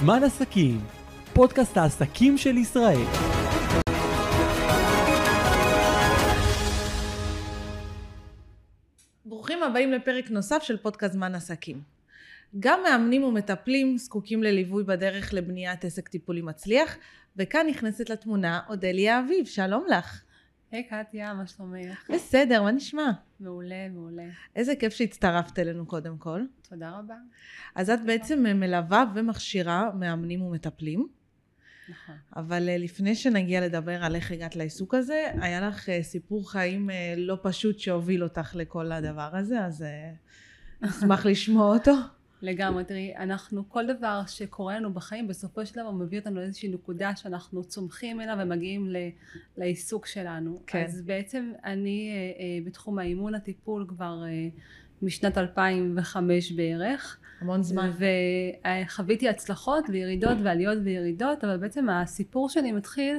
זמן עסקים, פודקאסט העסקים של ישראל. ברוכים הבאים לפרק נוסף של פודקאסט זמן עסקים. גם מאמנים ומטפלים זקוקים לליווי בדרך לבניית עסק טיפולי מצליח, וכאן נכנסת לתמונה אודליה אביב, שלום לך. היי קטיה, מה שלומך? בסדר, מה נשמע? מעולה, מעולה. איזה כיף שהצטרפת אלינו קודם כל. תודה רבה. אז את בעצם מלווה ומכשירה מאמנים ומטפלים, נכון. אבל אה, לפני שנגיע לדבר על איך הגעת לעיסוק הזה, היה לך אה, סיפור חיים אה, לא פשוט שהוביל אותך לכל הדבר הזה, אז נשמח לשמוע אותו. לגמרי, תראי, אנחנו, כל דבר שקורה לנו בחיים, בסופו של דבר מביא אותנו לאיזושהי נקודה שאנחנו צומחים ממנה ומגיעים ל, לעיסוק שלנו. כן. אז בעצם אני אה, אה, בתחום האימון הטיפול כבר אה, משנת 2005 בערך. המון זמן. וחוויתי הצלחות וירידות ועליות וירידות, אבל בעצם הסיפור שלי מתחיל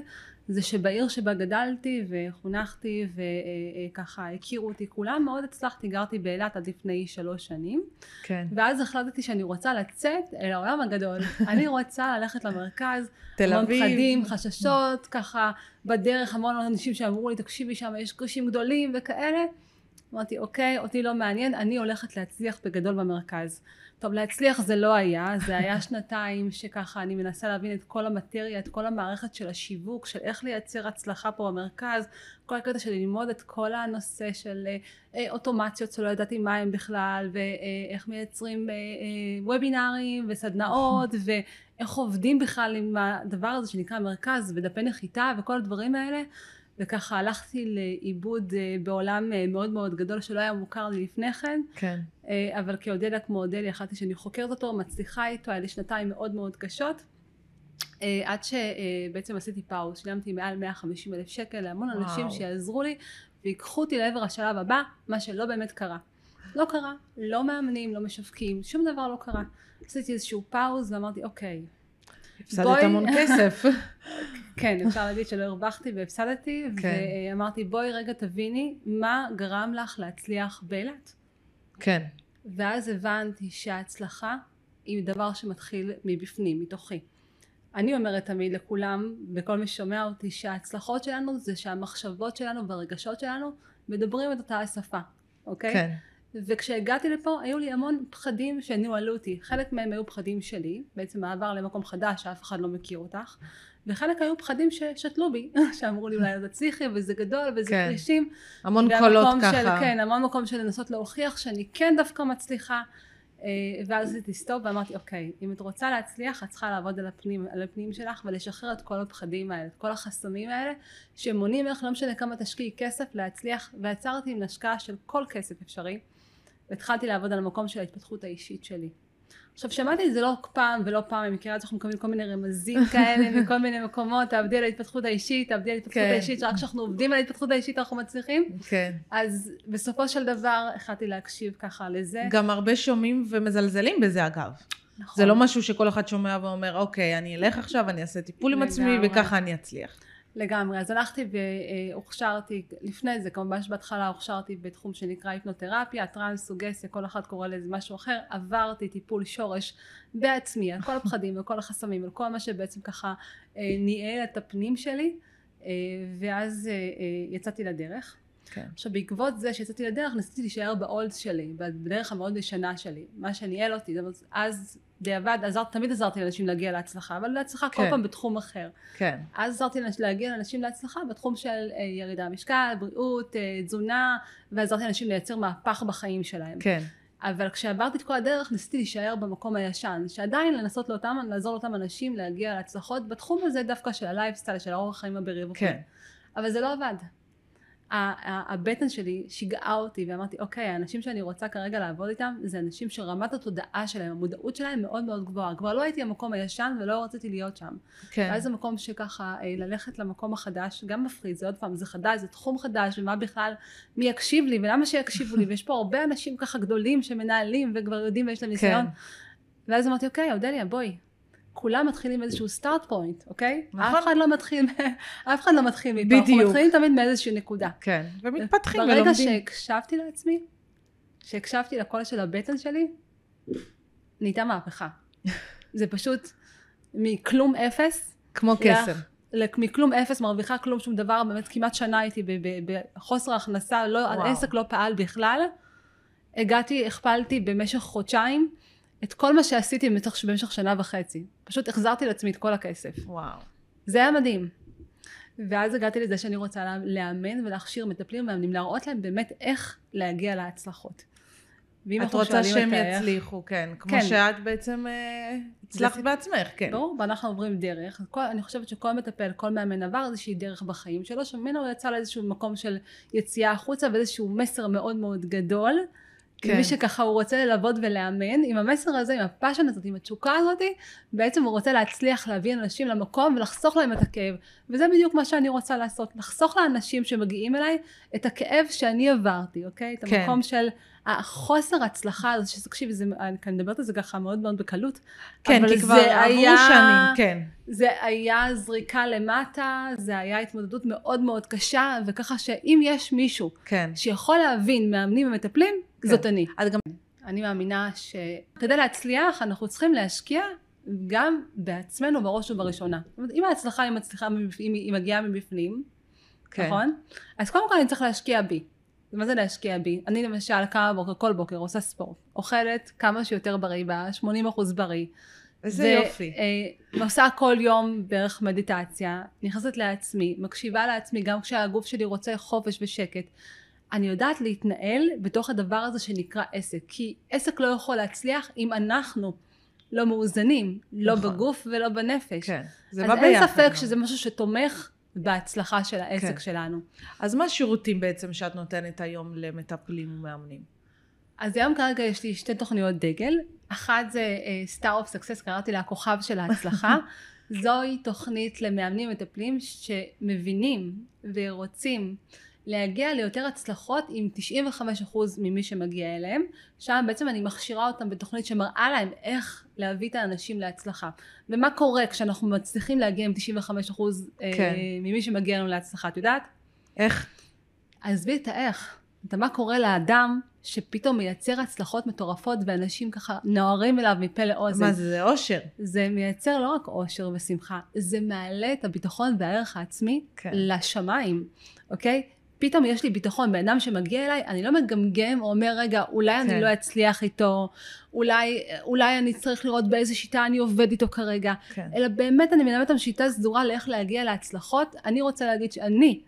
זה שבעיר שבה גדלתי וחונכתי וככה הכירו אותי כולם, מאוד הצלחתי, גרתי באילת עד לפני שלוש שנים. כן. ואז החלטתי שאני רוצה לצאת אל העולם הגדול. אני רוצה ללכת למרכז, תל המון אביב. פחדים, חששות, ככה בדרך המון אנשים שאמרו לי תקשיבי שם יש כרישים גדולים וכאלה. אמרתי אוקיי, אותי לא מעניין, אני הולכת להצליח בגדול במרכז. טוב, להצליח זה לא היה, זה היה שנתיים שככה אני מנסה להבין את כל המטריה, את כל המערכת של השיווק, של איך לייצר הצלחה פה במרכז, כל הקטע של ללמוד את כל הנושא של אה, אה, אוטומציות שלא ידעתי מה הם בכלל, ואיך מייצרים אה, אה, וובינארים וסדנאות, ואיך עובדים בכלל עם הדבר הזה שנקרא מרכז ודפי נחיתה וכל הדברים האלה. וככה הלכתי לאיבוד אה, בעולם אה, מאוד מאוד גדול שלא היה מוכר לי לפני כן, כן. אה, אבל כאודליה כמו אודליה החלטתי שאני חוקרת אותו, מצליחה איתו, היה לי שנתיים מאוד מאוד קשות. עד שבעצם עשיתי pause, שילמתי מעל 150 אלף שקל להמון וואו. אנשים שיעזרו לי ויקחו אותי לעבר השלב הבא, מה שלא באמת קרה. לא קרה, לא מאמנים, לא משווקים, שום דבר לא קרה. עשיתי איזשהו pause ואמרתי אוקיי, הפסדת המון כסף. כן, אפשר להגיד שלא הרווחתי והפסדתי, כן. ואמרתי בואי רגע תביני מה גרם לך להצליח באילת. כן. ואז הבנתי שההצלחה היא דבר שמתחיל מבפנים, מתוכי. אני אומרת תמיד לכולם, וכל מי ששומע אותי, שההצלחות שלנו זה שהמחשבות שלנו והרגשות שלנו מדברים את אותה השפה, אוקיי? כן. וכשהגעתי לפה היו לי המון פחדים שניהלו אותי. חלק מהם היו פחדים שלי, בעצם מעבר למקום חדש שאף אחד לא מכיר אותך, וחלק היו פחדים ששתלו בי, שאמרו לי אולי לא תצליחי וזה גדול וזה כן. כרישים. המון קולות של, ככה. כן, המון מקום של לנסות להוכיח שאני כן דווקא מצליחה. אה, ואז עשיתי סטופ ואמרתי אוקיי אם את רוצה להצליח את צריכה לעבוד על הפנים, על הפנים שלך ולשחרר את כל הפחדים האלה את כל החסמים האלה שמונעים ממך לא משנה כמה תשקיעי כסף להצליח ועצרתי עם השקעה של כל כסף אפשרי והתחלתי לעבוד על המקום של ההתפתחות האישית שלי עכשיו שמעתי את זה לא פעם ולא פעם, אני מכירה את זה, אנחנו מקבלים כל מיני רמזים כאלה מכל מיני מקומות, תעבדי על ההתפתחות האישית, תעבדי על ההתפתחות כן. האישית, שרק כשאנחנו עובדים על ההתפתחות האישית אנחנו מצליחים. כן. אז בסופו של דבר החלטתי להקשיב ככה לזה. גם הרבה שומעים ומזלזלים בזה אגב. נכון. זה לא משהו שכל אחד שומע ואומר, אוקיי, אני אלך עכשיו, אני אעשה טיפול עם עצמי. וככה אני אצליח. לגמרי. אז הלכתי והוכשרתי, לפני זה כמובן שבהתחלה הוכשרתי בתחום שנקרא היפנותרפיה, טרנס, סוגסיה, כל אחד קורא לזה משהו אחר. עברתי טיפול שורש בעצמי, על כל הפחדים וכל החסמים, על כל מה שבעצם ככה אה, ניהל את הפנים שלי, אה, ואז אה, יצאתי לדרך. כן. עכשיו בעקבות זה שיצאתי לדרך ניסיתי להישאר באולד שלי, בדרך המאוד ישנה שלי, מה שניהל אותי, זאת אומרת, אז דיעבד, עזר, תמיד עזרתי לאנשים להגיע להצלחה, אבל להצלחה כל כן. פעם בתחום אחר. כן. אז עזרתי להגיע לאנשים להצלחה בתחום של אה, ירידה משקל, בריאות, אה, תזונה, ועזרתי לאנשים לייצר מהפך בחיים שלהם. כן. אבל כשעברתי את כל הדרך ניסיתי להישאר במקום הישן, שעדיין לנסות לאותם, לעזור לאותם אנשים להגיע להצלחות בתחום הזה דווקא של הלייפסטייל, של האורח חיים הבריא וכו'. כן. אבל זה לא עבד. הבטן שלי שיגעה אותי ואמרתי אוקיי האנשים שאני רוצה כרגע לעבוד איתם זה אנשים שרמת התודעה שלהם המודעות שלהם מאוד מאוד גבוהה כבר לא הייתי המקום הישן ולא רציתי להיות שם כן. ואז המקום שככה אה, ללכת למקום החדש גם מפחיד זה עוד פעם זה חדש זה תחום חדש ומה בכלל מי יקשיב לי ולמה שיקשיבו לי ויש פה הרבה אנשים ככה גדולים שמנהלים וכבר יודעים ויש להם ניסיון כן. ואז אמרתי אוקיי אודליה בואי כולם מתחילים איזשהו סטארט פוינט אוקיי נכון. אף אחד לא מתחיל אף אחד לא מתחיל מפה אנחנו בדיוק. מתחילים תמיד מאיזושהי נקודה כן. ומתפתחים ברגע ולומדים. שהקשבתי לעצמי, שהקשבתי לקול של הבטן שלי, נהייתה מהפכה. זה פשוט, מכלום אפס, כמו קסם. לק- מכלום אפס, מרוויחה כלום שום דבר, באמת כמעט שנה הייתי בחוסר הכנסה, לא. העסק לא פעל בכלל. הגעתי, הכפלתי במשך חודשיים את כל מה שעשיתי במשך, במשך שנה וחצי. פשוט החזרתי לעצמי את כל הכסף. וואו. זה היה מדהים. ואז הגעתי לזה שאני רוצה לאמן ולהכשיר מטפלים ומאמנים, להראות להם באמת איך להגיע להצלחות. ואם את רוצה שהם יצליחו, כן. כמו כן. שאת בעצם אה, הצלחת זה- בעצמך, כן. ברור, ואנחנו עוברים דרך. כל, אני חושבת שכל מטפל, כל מאמן עבר איזושהי דרך בחיים שלו, שממנו הוא יצא לאיזשהו מקום של יציאה החוצה ואיזשהו מסר מאוד מאוד גדול. כן. כן. מי שככה הוא רוצה ללוות ולאמן, עם המסר הזה, עם הפאשן הזאת, עם התשוקה הזאת, בעצם הוא רוצה להצליח להביא אנשים למקום ולחסוך להם את הכאב. וזה בדיוק מה שאני רוצה לעשות, לחסוך לאנשים שמגיעים אליי את הכאב שאני עברתי, אוקיי? את כן. המקום של החוסר הצלחה הזה, שתקשיבי, אני כאן מדברת על זה ככה מאוד מאוד בקלות. כן, כי כבר זה עברו שנים, כן. זה היה זריקה למטה, זה היה התמודדות מאוד מאוד קשה, וככה שאם יש מישהו כן. שיכול להבין מאמנים ומטפלים, כן. זאת אני. את גם... אני מאמינה שכדי להצליח אנחנו צריכים להשקיע גם בעצמנו בראש ובראשונה. זאת אומרת, אם ההצלחה היא מצליחה, אם היא מגיעה מבפנים, כן. נכון? אז קודם כל אני צריך להשקיע בי. מה זה להשקיע בי? אני למשל קמה בבוקר, כל בוקר עושה ספורט, אוכלת כמה שיותר בריא, ב-80% בריא. איזה ו- יופי. אה, עושה כל יום בערך מדיטציה, נכנסת לעצמי, מקשיבה לעצמי גם כשהגוף שלי רוצה חופש ושקט. אני יודעת להתנהל בתוך הדבר הזה שנקרא עסק, כי עסק לא יכול להצליח אם אנחנו לא מאוזנים, לא נכון. בגוף ולא בנפש. כן. זה אז בא אין ביחד. ספק גם. שזה משהו שתומך בהצלחה של העסק כן. שלנו. אז מה השירותים בעצם שאת נותנת היום למטפלים ומאמנים? אז היום כרגע יש לי שתי תוכניות דגל, אחת זה Star of Success, קראתי לה הכוכב של ההצלחה. זוהי תוכנית למאמנים ומטפלים שמבינים ורוצים להגיע ליותר הצלחות עם 95% ממי שמגיע אליהם, שם בעצם אני מכשירה אותם בתוכנית שמראה להם איך להביא את האנשים להצלחה. ומה קורה כשאנחנו מצליחים להגיע עם 95% אה, כן. ממי שמגיע לנו להצלחה, את יודעת? איך? עזבי את האיך, את מה קורה לאדם שפתאום מייצר הצלחות מטורפות ואנשים ככה נוהרים אליו מפה לאוזן. מה זה, זה אושר. זה מייצר לא רק אושר ושמחה, זה מעלה את הביטחון והערך העצמי כן. לשמיים, אוקיי? פתאום יש לי ביטחון, בן אדם שמגיע אליי, אני לא מגמגם או אומר, רגע, אולי כן. אני לא אצליח איתו, אולי, אולי אני צריך לראות באיזה שיטה אני עובד איתו כרגע, כן. אלא באמת אני מלמדת אותם שיטה סדורה לאיך להגיע להצלחות. אני רוצה להגיד שאני,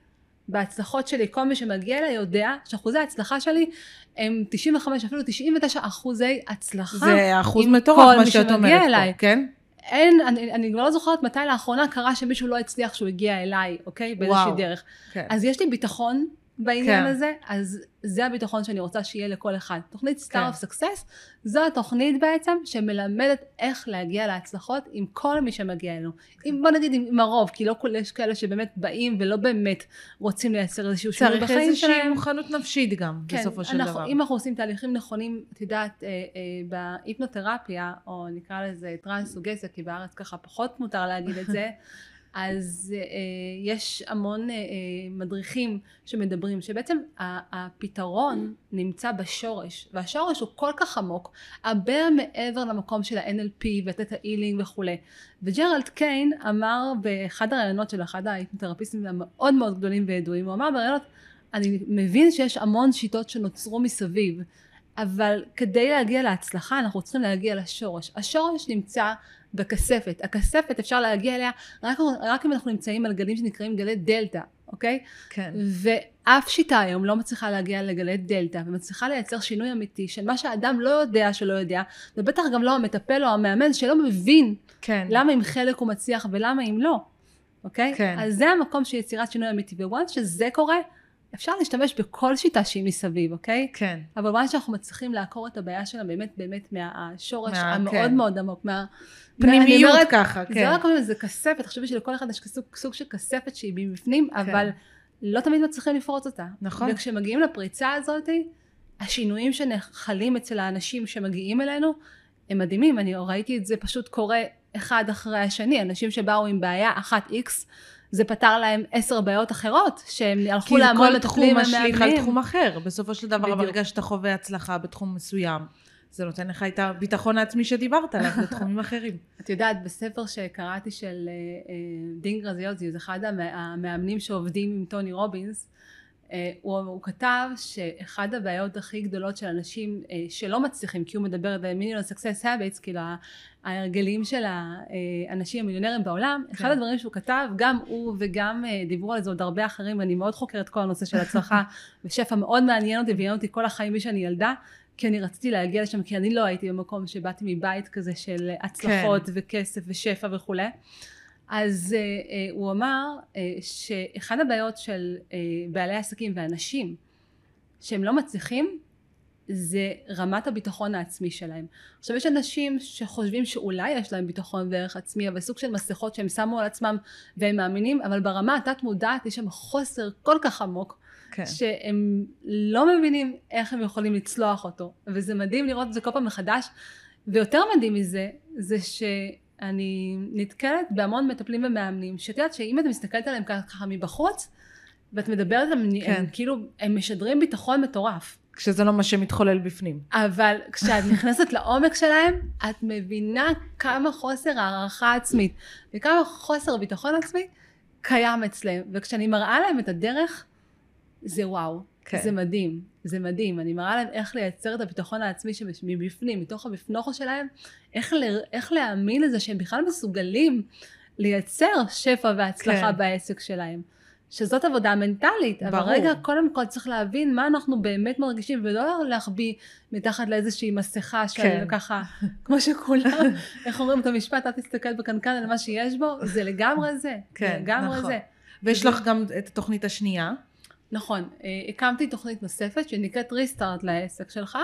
בהצלחות שלי, כל מי שמגיע אליי יודע שאחוזי ההצלחה שלי הם 95, אפילו 99 אחוזי הצלחה. זה אחוז מטורף מה שאת אומרת אליי. פה, כן? אין, אני, אני כבר לא זוכרת מתי לאחרונה קרה שמישהו לא הצליח שהוא הגיע אליי, אוקיי? באיזושהי וואו. דרך. כן. אז יש לי ביטחון בעניין כן. הזה, אז זה הביטחון שאני רוצה שיהיה לכל אחד. תוכנית כן. of Success, זו התוכנית בעצם שמלמדת איך להגיע להצלחות עם כל מי שמגיע אלינו. עם, בוא נגיד עם, עם הרוב, כי לא כל יש כאלה שבאמת באים ולא באמת רוצים לייצר איזשהו שינוי צריך בחיים איזושהי שלהם. מוכנות נפשית גם, כן, בסופו של אנחנו, דבר. אם אנחנו עושים תהליכים נכונים, את יודעת, אה, אה, בהיפנותרפיה, או נקרא לזה טרנסוגסיה, כי בארץ ככה פחות מותר להגיד את זה, אז אה, יש המון אה, אה, מדריכים שמדברים, שבעצם הפתרון נמצא בשורש, והשורש הוא כל כך עמוק, הרבה מעבר למקום של ה-NLP ותת האילינג וכולי. וג'רלד קיין אמר באחד הראיונות של אחד ההיפנותרפיסטים המאוד מאוד גדולים וידועים, הוא אמר בראיונות, אני מבין שיש המון שיטות שנוצרו מסביב, אבל כדי להגיע להצלחה אנחנו צריכים להגיע לשורש. השורש נמצא בכספת. הכספת אפשר להגיע אליה רק, רק אם אנחנו נמצאים על גלים שנקראים גלי דלתא, אוקיי? כן. ואף שיטה היום לא מצליחה להגיע לגלי דלתא ומצליחה לייצר שינוי אמיתי של מה שהאדם לא יודע שלא יודע, ובטח גם לא המטפל או המאמן שלא מבין כן. למה עם חלק הוא מצליח ולמה אם לא, אוקיי? כן. אז זה המקום של יצירת שינוי אמיתי, וואנס שזה קורה, אפשר להשתמש בכל שיטה שהיא מסביב, אוקיי? כן. אבל וואנס שאנחנו מצליחים לעקור את הבעיה שלה באמת באמת מהשורש מה- המאוד כן. מאוד עמוק, מה... פנימיות אומרת, ככה, זה כן. לא רק אומרים, זה כספת, תחשבי שלכל אחד יש סוג, סוג של כספת שהיא מבפנים, אבל לא תמיד מצליחים לפרוץ אותה. נכון. וכשמגיעים לפריצה הזאת, השינויים שנחלים אצל האנשים שמגיעים אלינו, הם מדהימים, אני ראיתי את זה פשוט קורה אחד אחרי השני, אנשים שבאו עם בעיה אחת איקס, זה פתר להם עשר בעיות אחרות, שהם הלכו כי להמון כל מטפלים תחום משליך על ומאמנים. תחום אחר. בסופו של דבר. ברגע שאתה חווה הצלחה בתחום מסוים, זה נותן לך את הביטחון העצמי שדיברת עליו בתחומים אחרים. את יודעת, בספר שקראתי של אה, אה, דין גרזיוזי, זה אחד המ- המאמנים שעובדים עם טוני רובינס, הוא, הוא כתב שאחד הבעיות הכי גדולות של אנשים אה, שלא מצליחים, כי הוא מדבר על מיליון success habits, כאילו ההרגלים של האנשים המיליונרים בעולם, כן. אחד הדברים שהוא כתב, גם הוא וגם אה, דיברו על זה עוד הרבה אחרים, ואני מאוד חוקרת כל הנושא של הצלחה, ושפע מאוד מעניין אותי ועניין אותי כל החיים משאני ילדה, כי אני רציתי להגיע לשם, כי אני לא הייתי במקום שבאתי מבית כזה של הצלחות כן. וכסף ושפע וכולי. אז אה, אה, הוא אמר אה, שאחד הבעיות של אה, בעלי עסקים ואנשים שהם לא מצליחים זה רמת הביטחון העצמי שלהם. עכשיו יש אנשים שחושבים שאולי יש להם ביטחון וערך עצמי אבל סוג של מסכות שהם שמו על עצמם והם מאמינים אבל ברמה התת מודעת יש שם חוסר כל כך עמוק כן. שהם לא מבינים איך הם יכולים לצלוח אותו וזה מדהים לראות את זה כל פעם מחדש ויותר מדהים מזה זה שאני נתקלת בהמון מטפלים ומאמנים שאת יודעת שאם את מסתכלת עליהם ככה, ככה מבחוץ ואת מדברת עליהם כן. הם כאילו הם משדרים ביטחון מטורף כשזה לא מה שמתחולל בפנים. אבל כשאת נכנסת לעומק שלהם, את מבינה כמה חוסר הערכה עצמית וכמה חוסר ביטחון עצמי קיים אצלם. וכשאני מראה להם את הדרך, זה וואו. כן. זה מדהים, זה מדהים. אני מראה להם איך לייצר את הביטחון העצמי שמבפנים, מתוך הבפנוכו שלהם, איך, ל... איך להאמין לזה שהם בכלל מסוגלים לייצר שפע והצלחה כן. בעסק שלהם. שזאת עבודה מנטלית, אבל ברור. רגע קודם כל צריך להבין מה אנחנו באמת מרגישים ולא להחביא מתחת לאיזושהי מסכה של כן. ככה, כמו שכולם, איך אומרים את המשפט, אל תסתכל בקנקן על מה שיש בו, זה לגמרי זה, כן, לגמרי נכון. זה. ויש לך גם את התוכנית השנייה. נכון, אה, הקמתי תוכנית נוספת שנקראת ריסטארט לעסק שלך.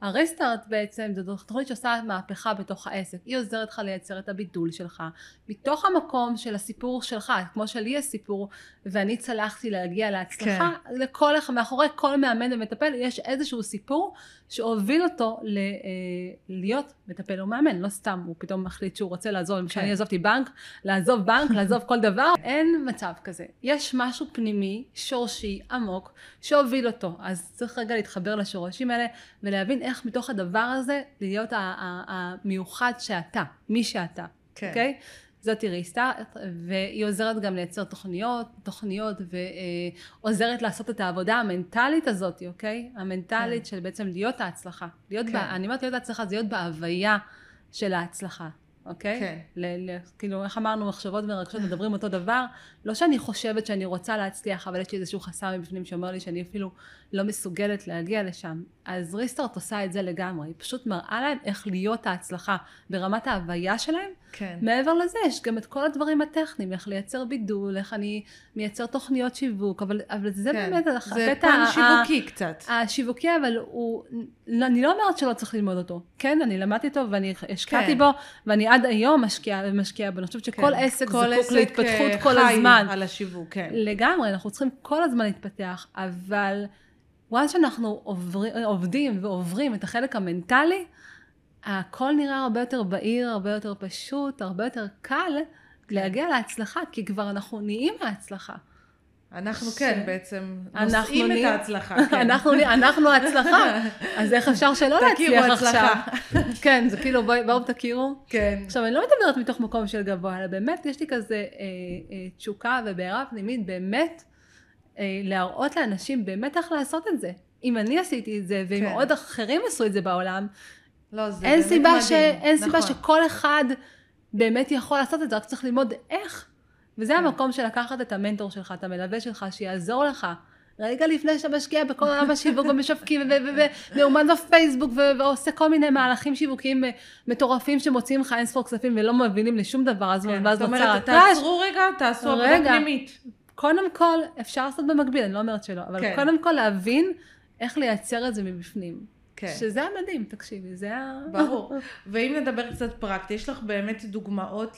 הריסטארט בעצם זו תוכנית שעושה מהפכה בתוך העסק. היא עוזרת לך לייצר את הבידול שלך. מתוך המקום של הסיפור שלך, כמו שלי יש סיפור, ואני צלחתי להגיע להצלחה, כן. לכל אחד, מאחורי כל מאמן ומטפל יש איזשהו סיפור שהוביל אותו ל, אה, להיות מטפל או מאמן, לא סתם הוא פתאום מחליט שהוא רוצה לעזוב, למשל כן. אני עזבתי בנק, לעזוב בנק, לעזוב כל דבר, אין מצב כזה. יש משהו פנימי, שורשי, עמוק, שהוביל אותו. אז צריך רגע להתחבר לשורשים האלה ולהבין איך מתוך הדבר הזה להיות המיוחד שאתה, מי שאתה, כן. אוקיי? זאת ריסטארט, והיא עוזרת גם לייצר תוכניות, תוכניות, ועוזרת לעשות את העבודה המנטלית הזאת, אוקיי? המנטלית כן. של בעצם להיות ההצלחה. להיות, כן. בה, אני אומרת להיות ההצלחה, זה להיות בהוויה של ההצלחה, אוקיי? כן. ל, ל, כאילו, איך אמרנו, מחשבות ורגשות מדברים אותו דבר, לא שאני חושבת שאני רוצה להצליח, אבל יש לי איזשהו חסם מבפנים שאומר לי שאני אפילו לא מסוגלת להגיע לשם. אז ריסטארט עושה את זה לגמרי, היא פשוט מראה להם איך להיות ההצלחה ברמת ההוויה שלהם, כן. מעבר לזה יש גם את כל הדברים הטכניים, איך לייצר בידול, איך אני מייצר תוכניות שיווק, אבל, אבל זה כן. באמת זה פן שיווקי קצת. השיווקי, אבל הוא, לא, אני לא אומרת שלא צריך ללמוד אותו. כן, אני למדתי אותו ואני השקעתי כן. בו, ואני עד היום משקיעה ומשקיעה בו. אני חושבת שכל כן. עסק כל זקוק עסק, להתפתחות אה, כל חי הזמן. על השיווק, כן. לגמרי, אנחנו צריכים כל הזמן להתפתח, אבל once שאנחנו עובר, עובדים ועוברים את החלק המנטלי, הכל נראה הרבה יותר בהיר, הרבה יותר פשוט, הרבה יותר קל להגיע להצלחה, כי כבר אנחנו נהיים ההצלחה. אנחנו ש- כן, בעצם נושאים את נהיה- ההצלחה. כן. אנחנו, אנחנו ההצלחה, אז איך אפשר שלא תכירו להצליח הצלחה. עכשיו? כן, זה כאילו בואו בוא תכירו. כן. עכשיו אני לא מדברת מתוך מקום של גבוה, אלא באמת יש לי כזה אה, אה, תשוקה ובעירה פנימית באמת אה, להראות לאנשים באמת איך לעשות את זה. אם אני עשיתי את זה, ואם כן. עוד אחרים עשו את זה בעולם, לא, זה אין באמת סיבה, מדהים. ש, אין סיבה נכון. שכל אחד באמת יכול לעשות את זה, רק צריך ללמוד איך. וזה כן. המקום של לקחת את המנטור שלך, את המלווה שלך, שיעזור לך. רגע לפני שאתה משקיע בכל עולם השיווק ומשווקים ו- ו- ו- ואומן בפייסבוק ועושה כל מיני מהלכים שיווקיים מטורפים שמוציאים לך אינספור כספים ולא מבינים לשום דבר, אז כן. ואז נוצר הטראש. תעצרו רגע, תעשו עבודה רגע. פנימית. קודם כל, אפשר לעשות במקביל, אני לא אומרת שלא, אבל כן. קודם כל להבין איך לייצר את זה מבפנים. כן. שזה המדהים, תקשיבי, זה ה... ברור. ואם נדבר קצת פרקטי, יש לך באמת דוגמאות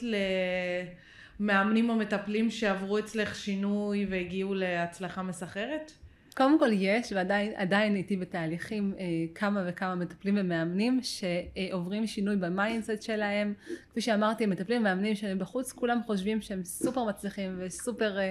למאמנים או מטפלים שעברו אצלך שינוי והגיעו להצלחה מסחררת? קודם כל יש, ועדיין עדיין איתי בתהליכים אה, כמה וכמה מטפלים ומאמנים שעוברים שינוי ב mindset שלהם. כפי שאמרתי, מטפלים ומאמנים שהם בחוץ, כולם חושבים שהם סופר מצליחים וסופר אה,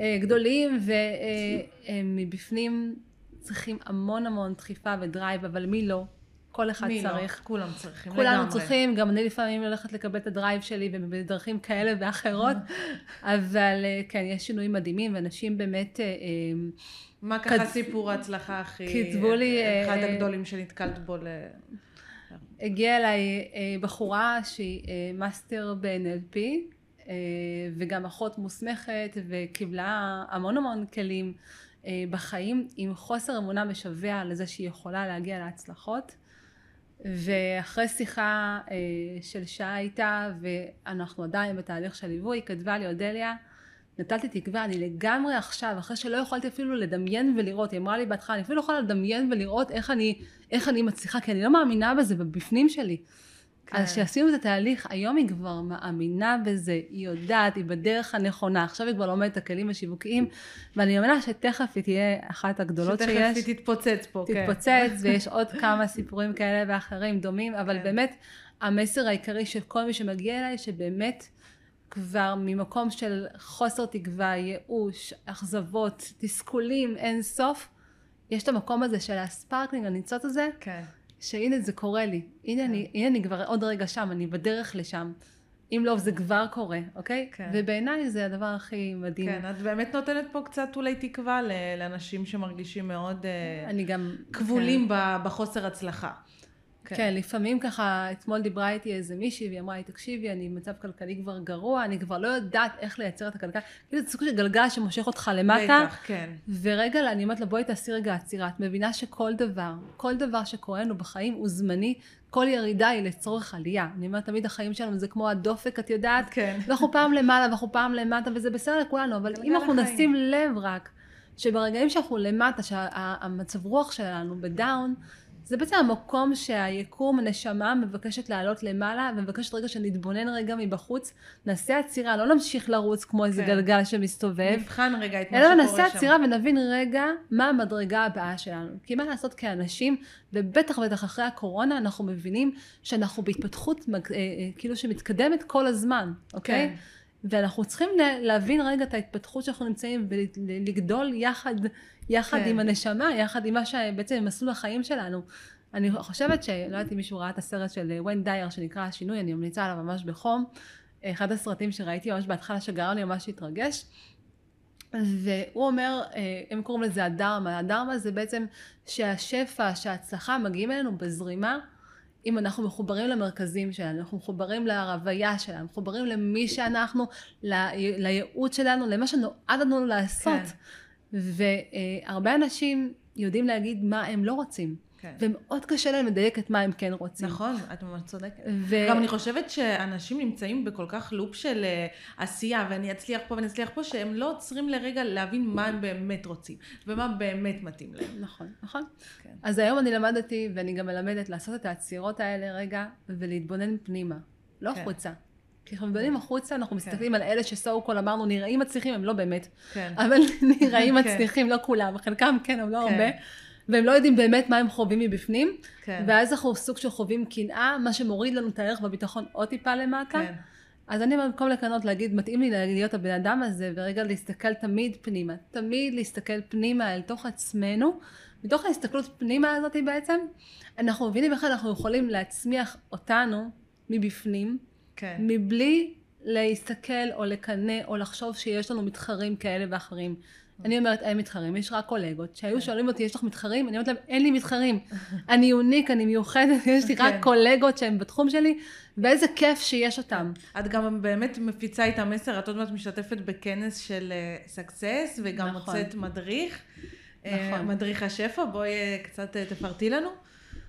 אה, גדולים, והם מבפנים צריכים המון המון דחיפה ו drive, אבל מי לא? כל אחד מי לא? צריך. כולם צריכים, כולנו לגמרי. צריכים, גם אני לפעמים הולכת לקבל את ה drive שלי בדרכים כאלה ואחרות, אבל אה, כן, יש שינויים מדהימים, ואנשים באמת, אה, אה, מה ככה כת- סיפור ההצלחה הכי... כתבו לי, אחד הגדולים שנתקלת בו ל... הגיעה אליי בחורה שהיא מאסטר ב-NLP, וגם אחות מוסמכת, וקיבלה המון המון כלים בחיים, עם חוסר אמונה משווע לזה שהיא יכולה להגיע להצלחות. ואחרי שיחה אה, של שעה איתה, ואנחנו עדיין בתהליך של ליווי, היא כתבה לי, אודליה, נתתי תקווה, אני לגמרי עכשיו, אחרי שלא יכולתי אפילו לדמיין ולראות, היא אמרה לי בהתחלה, אני אפילו לא יכולה לדמיין ולראות איך אני, איך אני מצליחה, כי אני לא מאמינה בזה בבפנים שלי. כן. אז כשעשינו את התהליך, היום היא כבר מאמינה בזה, היא יודעת, היא בדרך הנכונה, עכשיו היא כבר לומדת את הכלים השיווקיים, ואני מאמינה שתכף היא תהיה אחת הגדולות שיש. שתכף היא תתפוצץ פה, כן. תתפוצץ, ויש עוד כמה סיפורים כאלה ואחרים דומים, אבל כן. באמת, המסר העיקרי של כל מי שמגיע אליי, שבאמת כבר ממקום של חוסר תקווה, ייאוש, אכזבות, תסכולים, אין סוף, יש את המקום הזה של הספרקלינג, הניצוץ הזה, כן. שהנה זה קורה לי, הנה, אני, הנה אני כבר עוד רגע שם, אני בדרך לשם. אם לא, זה כבר קורה, אוקיי? כן. ובעיניי זה הדבר הכי מדהים. כן, את באמת נותנת פה קצת אולי תקווה לאנשים שמרגישים מאוד אה, אני גם... כבולים ב- בחוסר הצלחה. כן. כן, לפעמים ככה, אתמול דיברה איתי איזה מישהי, והיא אמרה לי, תקשיבי, אני במצב כלכלי כבר גרוע, אני כבר לא יודעת איך לייצר את הכלכלה. כאילו, זה סוג של גלגל שמושך אותך למטה. בטח, כן. ורגע, אני אומרת לה, בואי תעשי רגע עצירה. את מבינה שכל דבר, כל דבר שקורה לנו בחיים הוא זמני, כל ירידה היא לצורך עלייה. אני אומרת, תמיד החיים שלנו זה כמו הדופק, את יודעת? כן. ואנחנו פעם למעלה ואנחנו פעם למטה, וזה בסדר לכולנו, אבל אם אנחנו החיים. נשים לב רק, שברגעים שאנחנו למטה, שהמצב רוח שלנו בדאון, זה בעצם המקום שהיקום, הנשמה, מבקשת לעלות למעלה, ומבקשת רגע שנתבונן רגע מבחוץ, נעשה עצירה, לא נמשיך לרוץ כמו איזה כן. גלגל שמסתובב, נבחן רגע את מה אלא שקורה נעשה שם. עצירה ונבין רגע מה המדרגה הבאה שלנו. כי מה לעשות כאנשים, ובטח ובטח אחרי הקורונה, אנחנו מבינים שאנחנו בהתפתחות אה, אה, כאילו שמתקדמת כל הזמן, אוקיי? כן. ואנחנו צריכים להבין רגע את ההתפתחות שאנחנו נמצאים ולגדול יחד, יחד כן. עם הנשמה, יחד עם מה שבעצם עם מסלול החיים שלנו. אני חושבת שלא יודעת אם מישהו ראה את הסרט של ון דייר שנקרא השינוי, אני ממליצה עליו ממש בחום. אחד הסרטים שראיתי ממש בהתחלה שגרם לי ממש להתרגש. והוא אומר, אה, הם קוראים לזה הדרמה, הדרמה זה בעצם שהשפע, שההצלחה מגיעים אלינו בזרימה, אם אנחנו מחוברים למרכזים שלנו, אנחנו מחוברים להרוויה שלנו, מחוברים למי שאנחנו, לייעוד שלנו, למה שנועד לנו לעשות. כן. והרבה אנשים יודעים להגיד מה הם לא רוצים, כן. ומאוד קשה להם לדייק את מה הם כן רוצים. נכון, את ממש צודקת. ו... גם אני חושבת שאנשים נמצאים בכל כך לופ של אה, עשייה, ואני אצליח פה ואני אצליח פה, שהם לא עוצרים לרגע להבין מה הם באמת רוצים, ומה באמת מתאים להם. נכון, נכון. כן. אז היום אני למדתי, ואני גם מלמדת, לעשות את העצירות האלה רגע, ולהתבונן פנימה, לא כן. החוצה. כי אנחנו מתבוננים החוצה, אנחנו מסתכלים על אלה שסו קול אמרנו נראים מצליחים, הם לא באמת. כן. אבל נראים כן. מצליחים, לא כולם, חלקם כן, אבל לא כן. הרבה. והם לא יודעים באמת מה הם חווים מבפנים, כן. ואז אנחנו סוג של חווים קנאה, מה שמוריד לנו את הערך בביטחון עוד טיפה למטה. כן. אז אני במקום לקנות להגיד, מתאים לי להיות הבן אדם הזה, ורגע להסתכל תמיד פנימה, תמיד להסתכל פנימה אל תוך עצמנו. מתוך ההסתכלות פנימה הזאת בעצם, אנחנו מבינים איך אנחנו יכולים להצמיח אותנו מבפנים, כן. מבלי להסתכל או לקנא או לחשוב שיש לנו מתחרים כאלה ואחרים. אני אומרת, אין מתחרים, יש רק קולגות. כשהיו שואלים אותי, יש לך מתחרים? אני אומרת להם, אין לי מתחרים. אני יוניק, אני מיוחדת, יש לי רק כן. קולגות שהם בתחום שלי, ואיזה כיף שיש אותם. את גם באמת מפיצה את המסר, את עוד מעט משתתפת בכנס של סקסס, וגם נכון. מוצאת מדריך. אה, נכון. מדריך השפע, בואי אה, קצת אה, תפרטי לנו.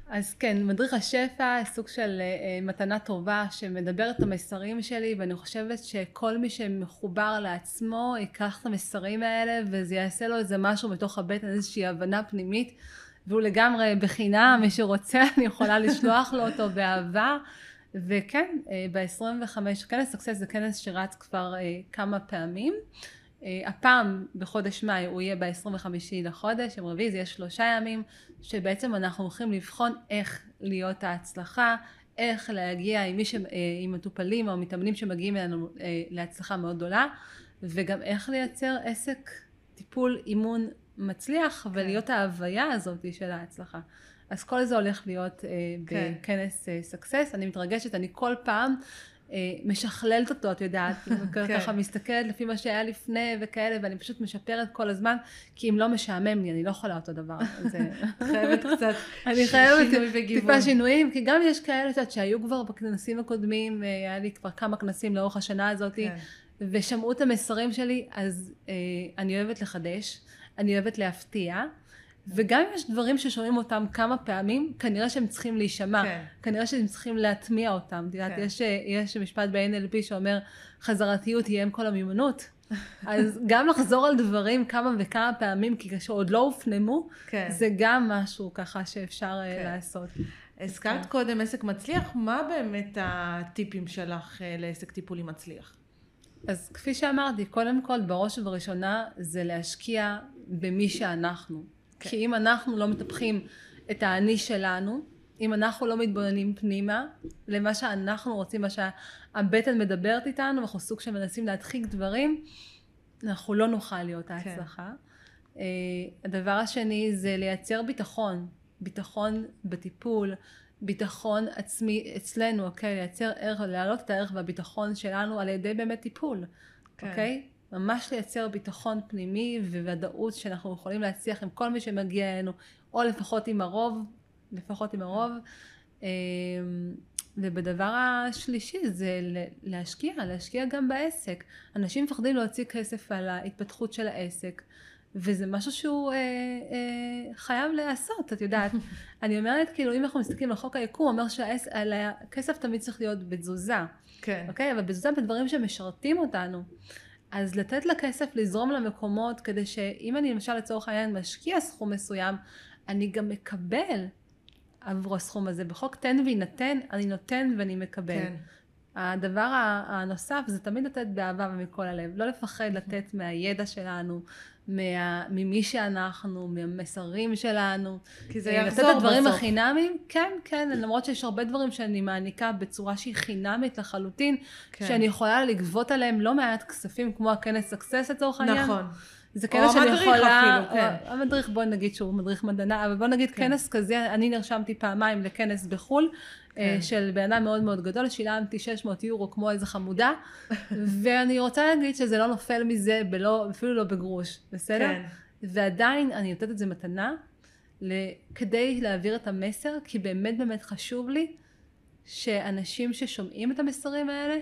אז כן, מדריך השפע, סוג של אה, אה, מתנה טובה שמדבר את המסרים שלי, ואני חושבת שכל מי שמחובר לעצמו ייקח את המסרים האלה, וזה יעשה לו איזה משהו בתוך הבטן, איזושהי הבנה פנימית, והוא לגמרי בחינם, מי שרוצה, אני יכולה לשלוח לו אותו באהבה. וכן, ב-25, כנס סקסס זה כנס שרץ כבר אה, כמה פעמים. אה, הפעם בחודש מאי הוא יהיה ב-25 לחודש, יום רביעי זה יהיה שלושה ימים, שבעצם אנחנו הולכים לבחון איך להיות ההצלחה, איך להגיע עם, מי ש... אה, עם מטופלים או מתאמנים שמגיעים אלינו אה, להצלחה מאוד גדולה, וגם איך לייצר עסק, טיפול, אימון מצליח, ולהיות ההוויה הזאת של ההצלחה. אז כל זה הולך להיות כן. בכנס סקסס, אני מתרגשת, אני כל פעם משכללת אותו, את יודעת, כן. ככה מסתכלת לפי מה שהיה לפני וכאלה, ואני פשוט משפרת כל הזמן, כי אם לא משעמם לי, אני לא יכולה אותו דבר. אה, חייבת קצת אני חייבת. טיפה שינויים, כי גם יש כאלה את יודעת, שהיו כבר בכנסים הקודמים, אה, היה לי כבר כמה כנסים לאורך השנה הזאת, כן. ושמעו את המסרים שלי, אז אה, אני אוהבת לחדש, אני אוהבת להפתיע, וגם אם יש דברים ששומעים אותם כמה פעמים, כנראה שהם צריכים להישמע, כן. כנראה שהם צריכים להטמיע אותם. את יודעת, כן. יש, אה, יש משפט ב-NLP שאומר, חזרתיות היא אם כל המיומנות. אז גם לחזור על דברים כמה וכמה פעמים, כי כשעוד לא הופנמו, כן. זה גם משהו ככה שאפשר אה, כן. לעשות. הזכרת קודם עסק מצליח, מה באמת הטיפים שלך אה, לעסק טיפולי מצליח? אז כפי שאמרתי, קודם כל, בראש ובראשונה, זה להשקיע במי שאנחנו. כן. כי אם אנחנו לא מטפחים את האני שלנו, אם אנחנו לא מתבוננים פנימה למה שאנחנו רוצים, מה שהבטן מדברת איתנו, אנחנו סוג של מנסים להדחיק דברים, אנחנו לא נוכל להיות כן. ההצלחה. אה, הדבר השני זה לייצר ביטחון, ביטחון בטיפול, ביטחון עצמי אצלנו, אוקיי? לייצר ערך, להעלות את הערך והביטחון שלנו על ידי באמת טיפול, כן. אוקיי? ממש לייצר ביטחון פנימי וודאות שאנחנו יכולים להצליח עם כל מי שמגיע אלינו, או לפחות עם הרוב, לפחות עם הרוב. אה, ובדבר השלישי זה להשקיע, להשקיע גם בעסק. אנשים מפחדים להוציא כסף על ההתפתחות של העסק, וזה משהו שהוא אה, אה, חייב להיעשות, את יודעת. אני אומרת, כאילו, אם אנחנו מסתכלים על חוק היקום, אומר שהכסף תמיד צריך להיות בתזוזה, כן. אוקיי? אבל בתזוזה בדברים שמשרתים אותנו. אז לתת לכסף לזרום למקומות, כדי שאם אני למשל לצורך העניין משקיע סכום מסוים, אני גם מקבל עבור הסכום הזה. בחוק תן ויינתן, אני נותן ואני מקבל. כן. הדבר הנוסף זה תמיד לתת באהבה ומכל הלב. לא לפחד לתת מהידע שלנו, מה, ממי שאנחנו, מהמסרים שלנו. כי זה אה, יחזור לתת את הדברים בסוף. החינמיים, כן, כן, למרות שיש הרבה דברים שאני מעניקה בצורה שהיא חינמית לחלוטין, כן. שאני יכולה לגבות עליהם לא מעט כספים, כמו הכנס סקסס לצורך העניין. נכון. זה או כנס שאני המדריך יכולה, אפילו, כן. או המדריך בוא נגיד שהוא מדריך מדענה, אבל בוא נגיד כן. כנס כזה, אני נרשמתי פעמיים לכנס בחו"ל, אה, כן. של בן אדם מאוד מאוד גדול, שילמתי 600 יורו כמו איזה חמודה, ואני רוצה להגיד שזה לא נופל מזה, בלא, אפילו לא בגרוש, בסדר? כן. ועדיין אני נותנת את זה מתנה, כדי להעביר את המסר, כי באמת באמת חשוב לי שאנשים ששומעים את המסרים האלה,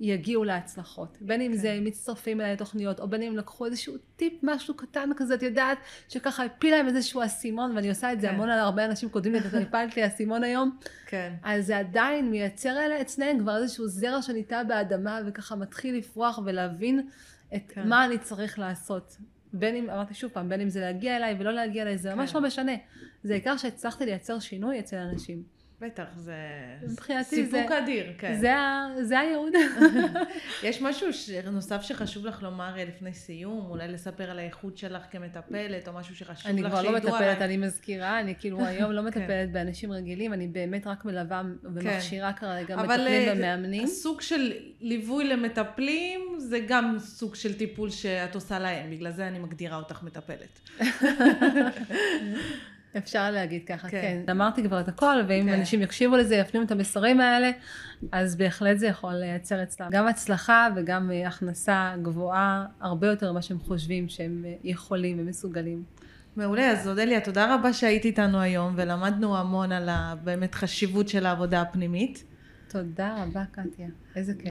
יגיעו להצלחות. בין אם כן. זה מצטרפים אליי לתוכניות, או בין אם לקחו איזשהו טיפ, משהו קטן כזה, את יודעת, שככה הפיל להם איזשהו אסימון, ואני עושה את זה כן. המון על הרבה אנשים קודמים לי, אתה הפלת לי אסימון היום, כן. אז זה עדיין מייצר אלה אצלם כבר איזשהו זרע שניטע באדמה, וככה מתחיל לפרוח ולהבין את כן. מה אני צריך לעשות. בין אם, אמרתי שוב פעם, בין אם זה להגיע אליי ולא להגיע אליי, זה ממש כן. לא משנה. זה העיקר שהצלחתי לייצר שינוי אצל אנשים. בטח, זה מבחינתי זה- סיפוק אדיר, כן. זה, ה- זה הייעוד. יש משהו ש- נוסף שחשוב לך לומר אה, לפני סיום? אולי לספר על האיכות שלך כמטפלת, או משהו שחשוב אני לך כבר לא מטפלת? אני מזכירה, אני כאילו היום לא כן. מטפלת באנשים רגילים, אני באמת רק מלווה ומכשירה כרגע אבל מטפלים אה, ומאמנים. סוג של ליווי למטפלים, זה גם סוג של טיפול שאת עושה להם, בגלל זה אני מגדירה אותך מטפלת. אפשר להגיד ככה, כן. כן. אמרתי כבר את הכל, ואם כן. אנשים יקשיבו לזה, יפנימו את המסרים האלה, אז בהחלט זה יכול לייצר אצלם גם הצלחה וגם אה, הכנסה גבוהה, הרבה יותר ממה שהם חושבים שהם אה, יכולים ומסוגלים. מעולה, אז אודליה, תודה רבה שהיית איתנו היום, ולמדנו המון על ה- באמת חשיבות של העבודה הפנימית. תודה רבה, קטיה. איזה כיף.